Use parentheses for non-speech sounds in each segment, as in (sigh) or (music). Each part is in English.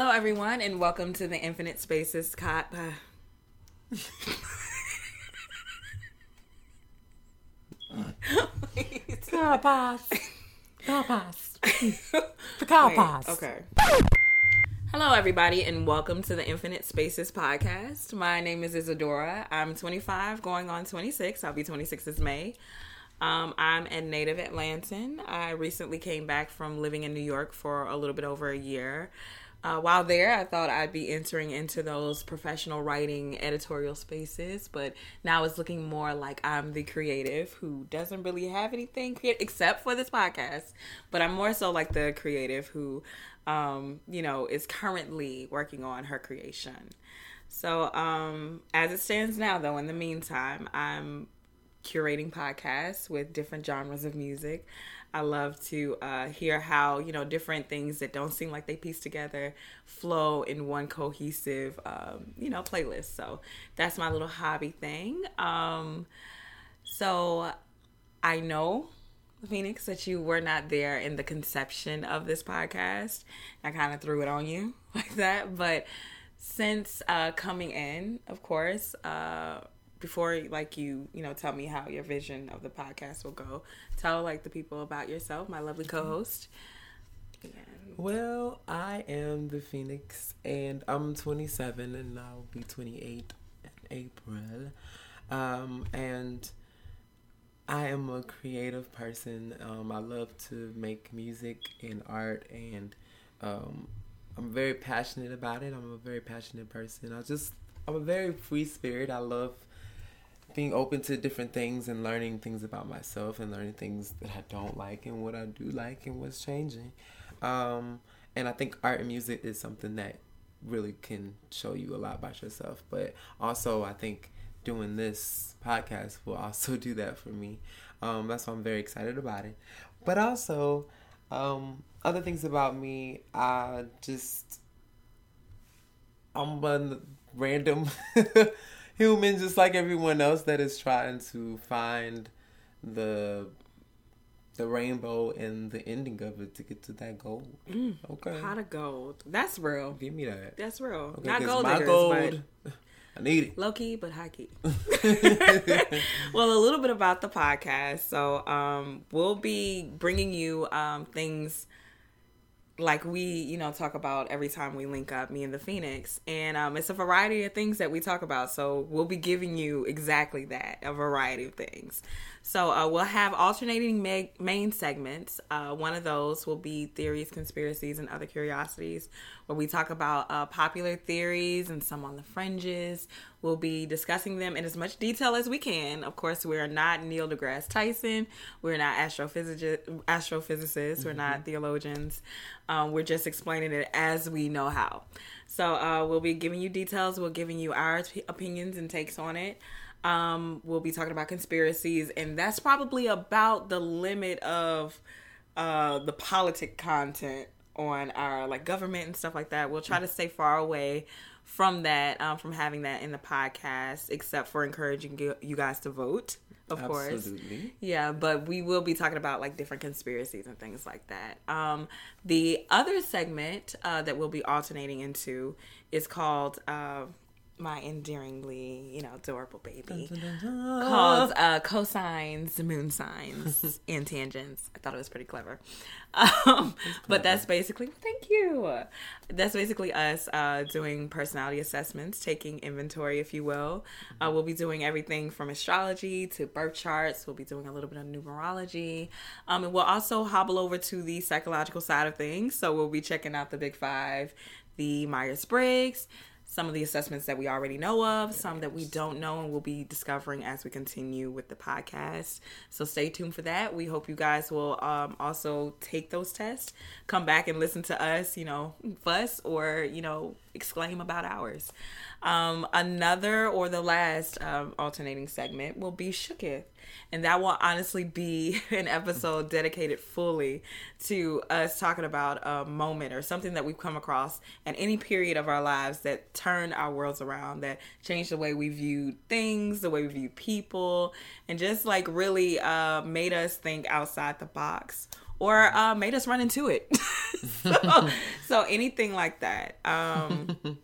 Hello, everyone, and welcome to the Infinite Spaces. Co- uh... Pass. Car. The (laughs) Okay. Hello, everybody, and welcome to the Infinite Spaces podcast. My name is Isadora. I'm 25, going on 26. I'll be 26 this May. Um, I'm a native Atlantan. I recently came back from living in New York for a little bit over a year. Uh, while there, I thought I'd be entering into those professional writing editorial spaces, but now it's looking more like I'm the creative who doesn't really have anything creative except for this podcast. But I'm more so like the creative who, um, you know, is currently working on her creation. So, um, as it stands now, though, in the meantime, I'm curating podcasts with different genres of music. I love to uh, hear how you know different things that don't seem like they piece together flow in one cohesive um, you know playlist. So that's my little hobby thing. Um, so I know Phoenix that you were not there in the conception of this podcast. I kind of threw it on you (laughs) like that, but since uh, coming in, of course. Uh, before like you you know tell me how your vision of the podcast will go tell like the people about yourself my lovely co-host Well, I am the Phoenix, and I'm 27, and I'll be 28 in April. Um, and I am a creative person. Um, I love to make music and art, and um, I'm very passionate about it. I'm a very passionate person. I just, I'm a very free spirit. I love being open to different things and learning things about myself and learning things that I don't like and what I do like and what's changing. Um, and I think art and music is something that really can show you a lot about yourself. But also, I think doing this podcast will also (laughs) do that for me. Um, that's why I'm very excited about it. But also, um, other things about me, I just I'm a random (laughs) human, just like everyone else that is trying to find the the rainbow and the ending of it to get to that goal. okay, pot of gold. That's real. Give me that. that's real. Okay, not gold my diggers, gold, (laughs) I need it. low key but high key. (laughs) (laughs) Well a little bit about the podcast. So um we'll be bringing you um things like we you know talk about every time we link up me and the phoenix. And um, it's a variety of things that we talk about. So we'll be giving you exactly that a variety of things so uh, we'll have alternating ma- main segments. Uh, one of those will be theories conspiracies and other curiosities where we talk about uh, popular theories and some on the fringes. We'll be discussing them in as much detail as we can. Of course we're not neil degrasse tyson. We're not astrophysici- astrophysicists. We're not theologians. Um, we're just explaining it as we know how. So uh, we'll be giving you details. We're giving you our opinions and takes on it. Um, we'll be talking about conspiracies, and that's probably about the limit of uh, the politic content on our like government and stuff like that. We'll try to stay far away from that, um, from having that in the podcast, except for encouraging you guys to vote, of course. Yeah, but we will be talking about like different conspiracies and things like that. Um, the other segment uh, that we'll be alternating into is called uh, my endearingly, you know, adorable baby called uh, cosines, moon signs, (laughs) and tangents. I thought it was pretty clever. Um, but that's basically, thank you. That's basically us uh, doing personality assessments, taking inventory, if you will. Uh, we'll be doing everything from astrology to birth charts. We'll be doing a little bit of numerology. Um, and we'll also hobble over to the psychological side of things. So we'll be checking out the Big Five, the Myers Briggs, some of the assessments that we already know of, some that we don't know, and we'll be discovering as we continue with the podcast. So stay tuned for that. We hope you guys will um, also take those tests, come back and listen to us, you know, fuss or, you know, exclaim about ours. Um, another or the last um, alternating segment will be Shooketh. And that will honestly be (laughs) an episode dedicated fully to us talking about a moment or something that we've come across at any period of our lives that turned our worlds around, that changed the way we viewed things, the way we view people, and just like really uh, made us think outside the box or uh, made us run into it. (laughs) so, (laughs) so anything like that. Um,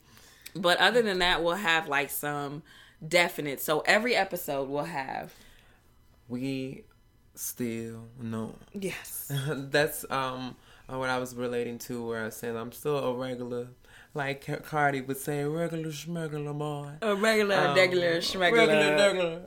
but other than that, we'll have like some definite. So every episode will have. We still know. Yes. (laughs) That's um what I was relating to, where I was saying I'm still a regular. Like Cardi would say, regular schmegular boy. A regular, Um, regular, schmegular. Regular,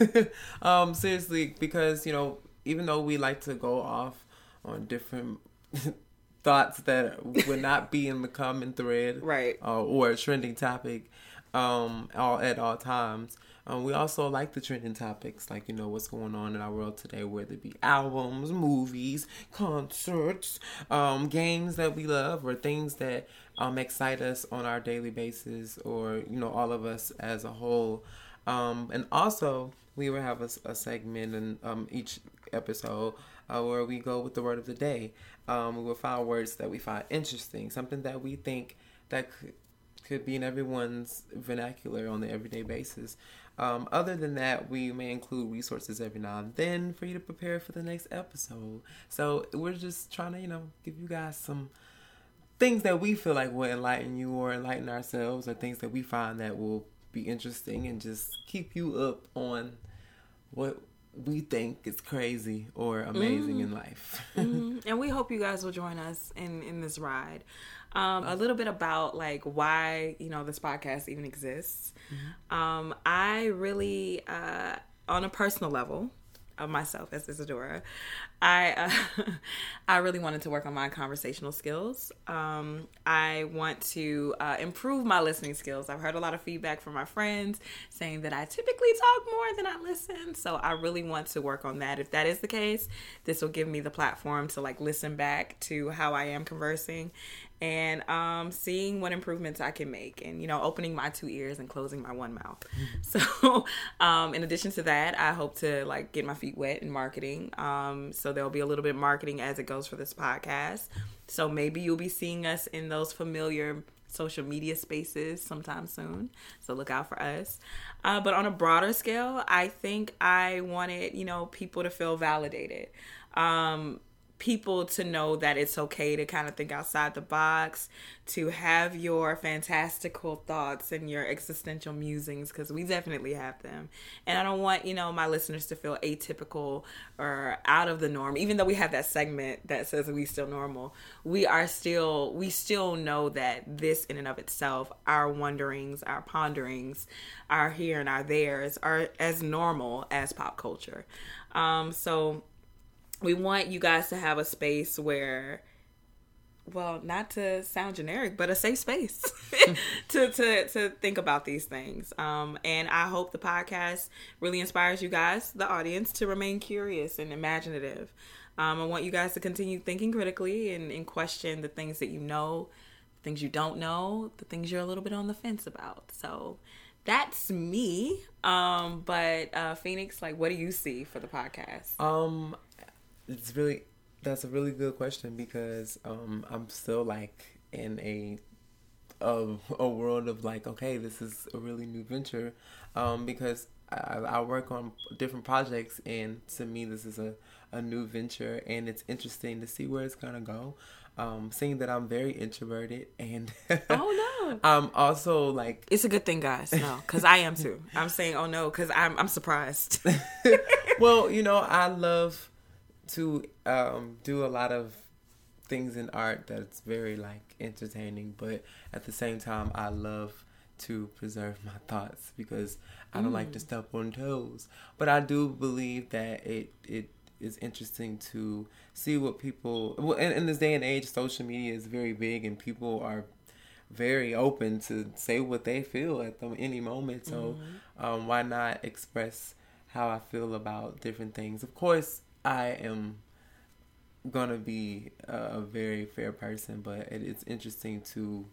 regular, (laughs) um, seriously, because you know, even though we like to go off on different (laughs) thoughts that would not be in the common thread, Right. uh, or a trending topic, um, all at all times. Um, we also like the trending topics, like you know what's going on in our world today, whether it be albums, movies, concerts, um, games that we love, or things that um, excite us on our daily basis, or you know all of us as a whole. Um, and also, we will have a, a segment in um, each episode uh, where we go with the word of the day. Um, we will find words that we find interesting, something that we think that could, could be in everyone's vernacular on the everyday basis. Um, other than that, we may include resources every now and then for you to prepare for the next episode. So we're just trying to, you know, give you guys some things that we feel like will enlighten you or enlighten ourselves, or things that we find that will be interesting and just keep you up on what we think is crazy or amazing in life. Mhm. (laughs) And we hope you guys will join us in in this ride. Um, a little bit about like why you know this podcast even exists. Um, I really, uh, on a personal level, of myself as Isadora, I uh, (laughs) I really wanted to work on my conversational skills. Um, I want to uh, improve my listening skills. I've heard a lot of feedback from my friends saying that I typically talk more than I listen. So I really want to work on that. If that is the case, this will give me the platform to like listen back to how I am conversing and um, seeing what improvements I can make, and you know, opening my two ears and closing my one mouth. (laughs) So, um, in addition to that, I hope to like get my feet wet in marketing. Um, so there'll be a little bit of marketing as it goes for this podcast. So maybe you'll be seeing us in those familiar social media spaces sometime soon. So look out for us. Uh, but on a broader scale, I think I wanted you know people to feel validated. Um, people to know that it's okay to kind of think outside the box, to have your fantastical thoughts and your existential musings, because we definitely have them. And I don't want, you know, my listeners to feel atypical or out of the norm. Even though we have that segment that says we still normal, we are still, we still know that this in and of itself, our wonderings, our ponderings, our here and our theirs are as normal as pop culture. Um, so we want you guys to have a space where well not to sound generic but a safe space (laughs) to, to to think about these things. Um and i hope the podcast really inspires you guys the audience to remain curious and imaginative. Um i want you guys to continue thinking critically and, and question the things that you know the things you don't know the things you're a little bit on the fence about. So that's me. Um but uh phoenix like what do you see for the podcast? Um, it's really that's a really good question because um I'm still like in a a, a world of like okay this is a really new venture um because I, I work on different projects and to me this is a, a new venture and it's interesting to see where it's gonna go um seeing that I'm very introverted and (laughs) oh no I'm also like It's a good thing, guys. No, because I am too. I'm saying, oh no, because I'm I'm surprised. (laughs) well, you know, I love to um, do a lot of things in art that's very like entertaining, but at the same time, I love to preserve my thoughts because I don't like to step on toes. But I do believe that it it is interesting to see what people. Well, in, in this day and age, social media is very big, and people are very open to say what they feel at the, any moment. So um, why not express how I feel about different things? Of course, I am gonna be a very fair person, but it, it's interesting to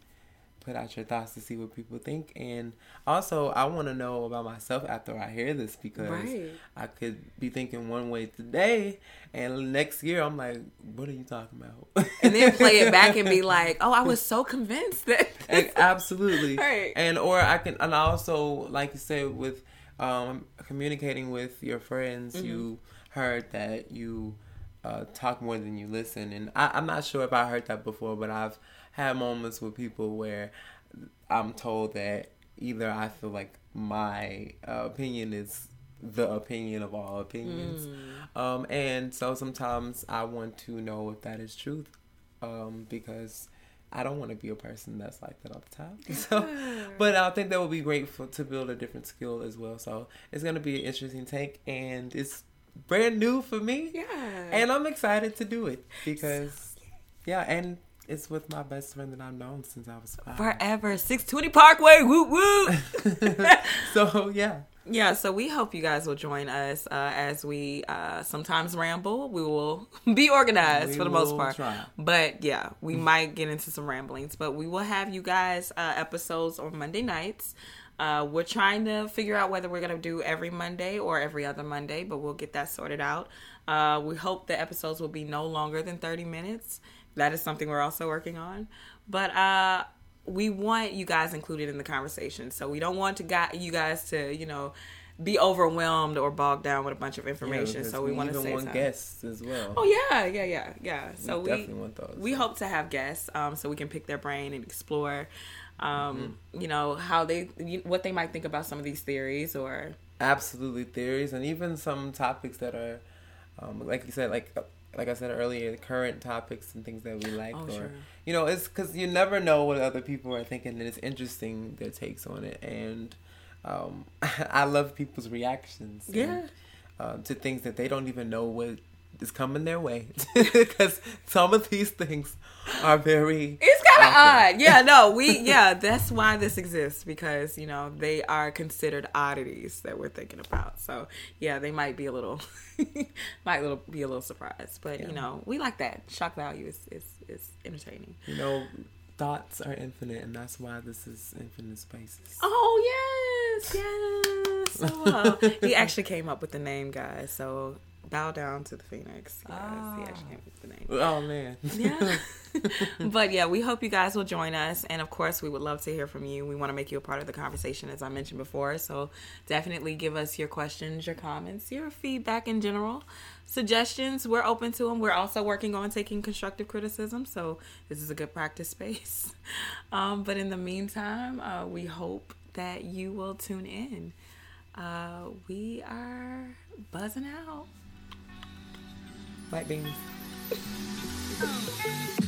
put out your thoughts to see what people think, and also I want to know about myself after I hear this because Right. I could be thinking one way today, and next year I'm like, "What are you talking about?" (laughs) and then play it back and be like, oh, I was so convinced that. (laughs) And- absolutely (laughs) Right. and or i can and also like you said with um communicating with your friends Mm-hmm. you heard that you uh, talk more than you listen. And I, I'm not sure if I heard that before, but I've had moments with people where I'm told that either I feel like my uh, opinion is the opinion of all opinions. Mm. Um, and so sometimes I want to know if that is truth um, because I don't want to be a person that's like that all the time. (laughs) So, (laughs) but I think that would be great for to build a different skill as well. So it's gonna be an interesting take, and it's brand new for me. Yeah, and I'm excited to do it because, yeah, and it's with my best friend that I've known since I was five. Forever, six twenty Parkway. Woo woo. (laughs) so yeah, yeah, so we hope you guys will join us uh, as we uh, sometimes ramble. We will (laughs) be organized we for the most part. Try. But yeah, we might get into some ramblings. But we will have you guys uh, episodes on Monday nights. Uh, we're trying to figure out whether we're going to do every Monday or every other Monday, but we'll get that sorted out. Uh, we hope the episodes will be no longer than 30 minutes. That is something we're also working on. But uh, we want you guys included in the conversation. So we don't want to got you guys to, you know, be overwhelmed or bogged down with a bunch of information. Yeah, so we, we want to say want guests as well. Oh yeah, yeah, yeah, yeah. So we, we want those. We hope to have guests, um, so we can pick their brain and explore, um, mm-hmm. you know, how they, what they might think about some of these theories or absolutely theories, and even some topics that are, um, like you said, like like I said earlier, the current topics and things that we like, oh, or sure. you know, it's because you never know what other people are thinking, and it's interesting their takes on it. And um, (laughs) I love people's reactions, yeah, and, um, to things that they don't even know what is coming their way (laughs) because some of these things are very it's kind of odd. Yeah (laughs) no we yeah that's why this exists because you know they are considered oddities that we're thinking about. So yeah they might be a little (laughs) might little be a little surprised but yeah. you know we like that. Shock value is is, is entertaining. You know thoughts are infinite and that's why this is infinite spaces. Oh yes yes. So, uh, he actually came up with the name guys so bow down to the phoenix. Yes, oh. he actually came with the name. Oh man. yeah. (laughs) but yeah, we hope you guys will join us, and of course, we would love to hear from you. We want to make you a part of the conversation, as I mentioned before. So definitely give us your questions, your comments, your feedback in general, suggestions. We're open to them. We're also working on taking constructive criticism, so this is a good practice space. (laughs) Um, but in the meantime, uh, we hope that you will tune in. Uh, we are buzzing out. White beans. (laughs)